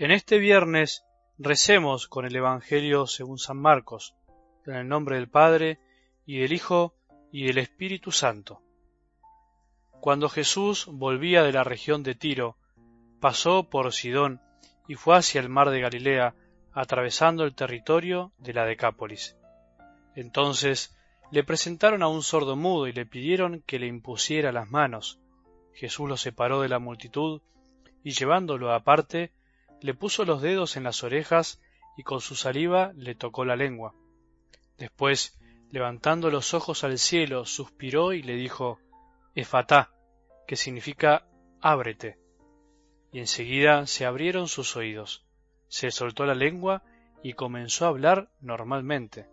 En este viernes recemos con el Evangelio según San Marcos, en el nombre del Padre, y del Hijo, y del Espíritu Santo. Cuando Jesús volvía de la región de Tiro, pasó por Sidón y fue hacia el mar de Galilea, atravesando el territorio de la Decápolis. Entonces le presentaron a un sordo mudo y le pidieron que le impusiera las manos. Jesús lo separó de la multitud y llevándolo aparte, le puso los dedos en las orejas y con su saliva le tocó la lengua. Después, levantando los ojos al cielo, suspiró y le dijo Efatá, que significa ábrete. Y enseguida se abrieron sus oídos, se soltó la lengua y comenzó a hablar normalmente.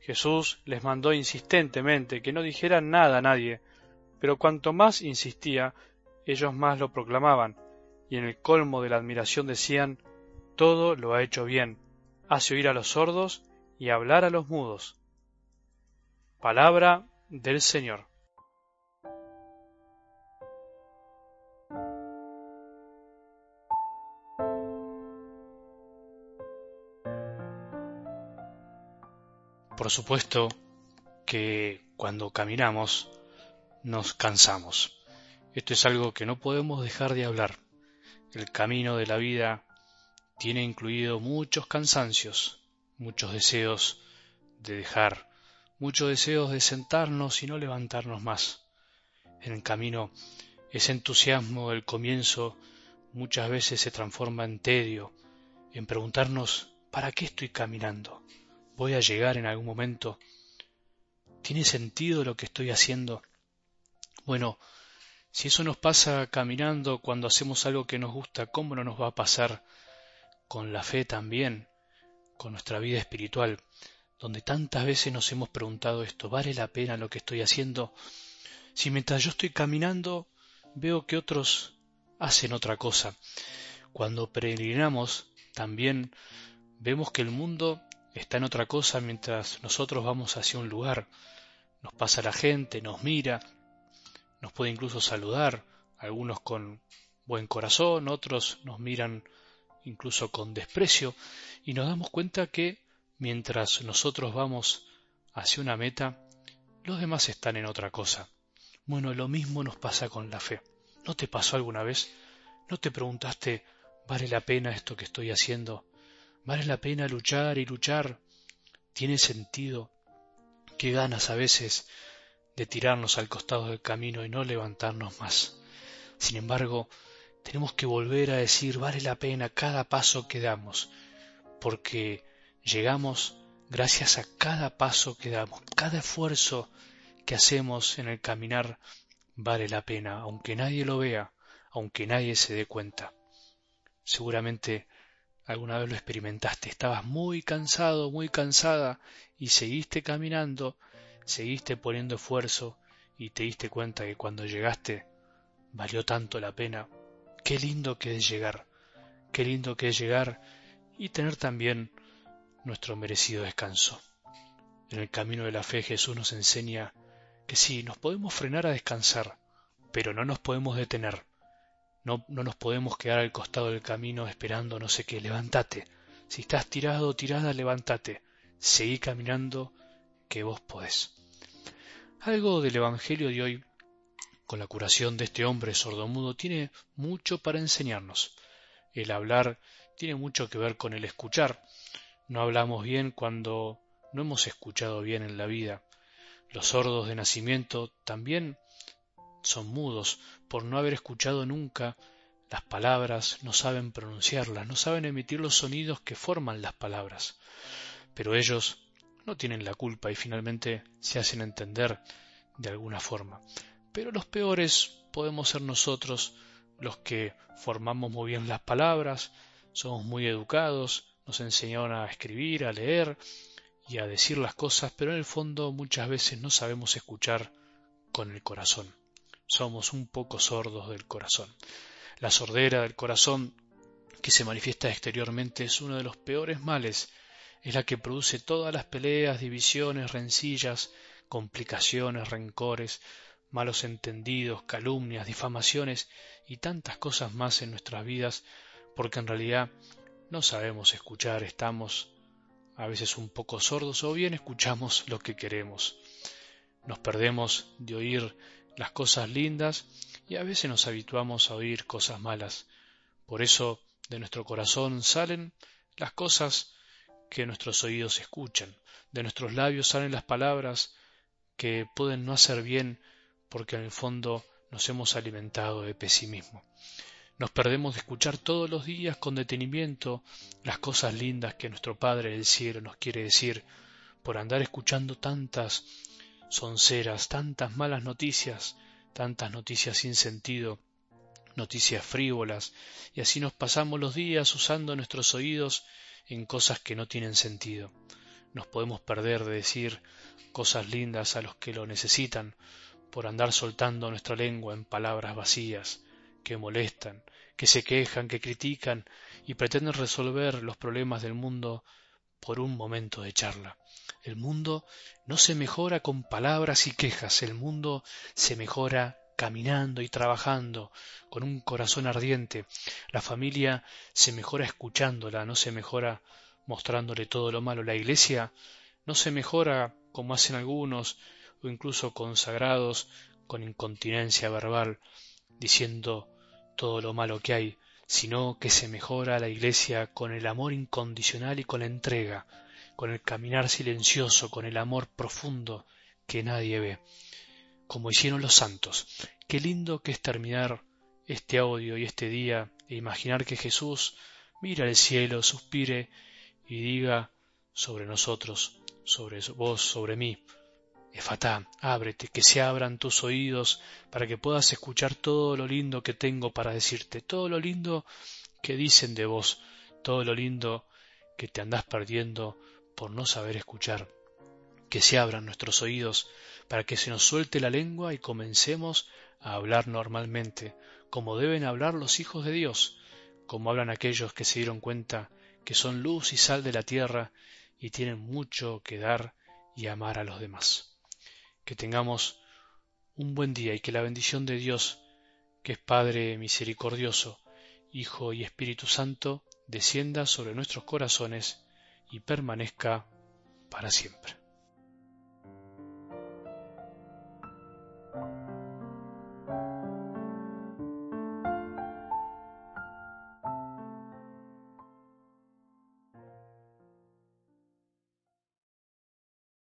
Jesús les mandó insistentemente que no dijeran nada a nadie, pero cuanto más insistía, ellos más lo proclamaban, y en el colmo de la admiración decían, todo lo ha hecho bien, hace oír a los sordos y hablar a los mudos. Palabra del Señor. Por supuesto que cuando caminamos nos cansamos. Esto es algo que no podemos dejar de hablar. El camino de la vida tiene incluido muchos cansancios, muchos deseos de dejar, muchos deseos de sentarnos y no levantarnos más. En el camino, ese entusiasmo del comienzo muchas veces se transforma en tedio, en preguntarnos ¿para qué estoy caminando? ¿Voy a llegar en algún momento? ¿Tiene sentido lo que estoy haciendo? Bueno, si eso nos pasa caminando cuando hacemos algo que nos gusta, ¿cómo no nos va a pasar con la fe también, con nuestra vida espiritual, donde tantas veces nos hemos preguntado esto, ¿vale la pena lo que estoy haciendo? Si mientras yo estoy caminando veo que otros hacen otra cosa. Cuando peregrinamos también vemos que el mundo está en otra cosa mientras nosotros vamos hacia un lugar. Nos pasa la gente, nos mira, nos puede incluso saludar, algunos con buen corazón, otros nos miran incluso con desprecio, y nos damos cuenta que mientras nosotros vamos hacia una meta, los demás están en otra cosa. Bueno, lo mismo nos pasa con la fe. ¿No te pasó alguna vez? ¿No te preguntaste, ¿vale la pena esto que estoy haciendo? ¿Vale la pena luchar y luchar? ¿Tiene sentido? ¿Qué ganas a veces de tirarnos al costado del camino y no levantarnos más. Sin embargo, tenemos que volver a decir vale la pena cada paso que damos, porque llegamos gracias a cada paso que damos, cada esfuerzo que hacemos en el caminar vale la pena, aunque nadie lo vea, aunque nadie se dé cuenta. Seguramente alguna vez lo experimentaste, estabas muy cansado, muy cansada y seguiste caminando seguiste poniendo esfuerzo y te diste cuenta que cuando llegaste valió tanto la pena. Qué lindo que es llegar, qué lindo que es llegar y tener también nuestro merecido descanso. En el camino de la fe Jesús nos enseña que sí, nos podemos frenar a descansar, pero no nos podemos detener. No, no nos podemos quedar al costado del camino esperando no sé qué. Levántate. Si estás tirado o tirada, levántate. Seguí caminando que vos podés. Algo del Evangelio de hoy, con la curación de este hombre sordomudo, tiene mucho para enseñarnos. El hablar tiene mucho que ver con el escuchar. No hablamos bien cuando no hemos escuchado bien en la vida. Los sordos de nacimiento también son mudos por no haber escuchado nunca las palabras, no saben pronunciarlas, no saben emitir los sonidos que forman las palabras. Pero ellos no tienen la culpa y finalmente se hacen entender de alguna forma. Pero los peores podemos ser nosotros los que formamos muy bien las palabras, somos muy educados, nos enseñaron a escribir, a leer y a decir las cosas, pero en el fondo muchas veces no sabemos escuchar con el corazón. Somos un poco sordos del corazón. La sordera del corazón que se manifiesta exteriormente es uno de los peores males es la que produce todas las peleas, divisiones, rencillas, complicaciones, rencores, malos entendidos, calumnias, difamaciones y tantas cosas más en nuestras vidas porque en realidad no sabemos escuchar, estamos a veces un poco sordos o bien escuchamos lo que queremos. Nos perdemos de oír las cosas lindas y a veces nos habituamos a oír cosas malas. Por eso de nuestro corazón salen las cosas que nuestros oídos escuchan, de nuestros labios salen las palabras que pueden no hacer bien porque en el fondo nos hemos alimentado de pesimismo. Nos perdemos de escuchar todos los días con detenimiento las cosas lindas que nuestro Padre del cielo nos quiere decir por andar escuchando tantas sonceras, tantas malas noticias, tantas noticias sin sentido, noticias frívolas, y así nos pasamos los días usando nuestros oídos en cosas que no tienen sentido. Nos podemos perder de decir cosas lindas a los que lo necesitan por andar soltando nuestra lengua en palabras vacías, que molestan, que se quejan, que critican y pretenden resolver los problemas del mundo por un momento de charla. El mundo no se mejora con palabras y quejas, el mundo se mejora caminando y trabajando con un corazón ardiente. La familia se mejora escuchándola, no se mejora mostrándole todo lo malo. La iglesia no se mejora como hacen algunos o incluso consagrados con incontinencia verbal, diciendo todo lo malo que hay, sino que se mejora la Iglesia con el amor incondicional y con la entrega, con el caminar silencioso, con el amor profundo que nadie ve, como hicieron los santos. Qué lindo que es terminar este audio y este día e imaginar que Jesús mira al cielo, suspire y diga sobre nosotros, sobre vos, sobre mí, Efatá, ábrete, que se abran tus oídos para que puedas escuchar todo lo lindo que tengo para decirte, todo lo lindo que dicen de vos, todo lo lindo que te andás perdiendo por no saber escuchar. Que se abran nuestros oídos para que se nos suelte la lengua y comencemos a hablar normalmente, como deben hablar los hijos de Dios, como hablan aquellos que se dieron cuenta que son luz y sal de la tierra y tienen mucho que dar y amar a los demás que tengamos un buen día y que la bendición de Dios, que es Padre misericordioso, Hijo y Espíritu Santo, descienda sobre nuestros corazones y permanezca para siempre.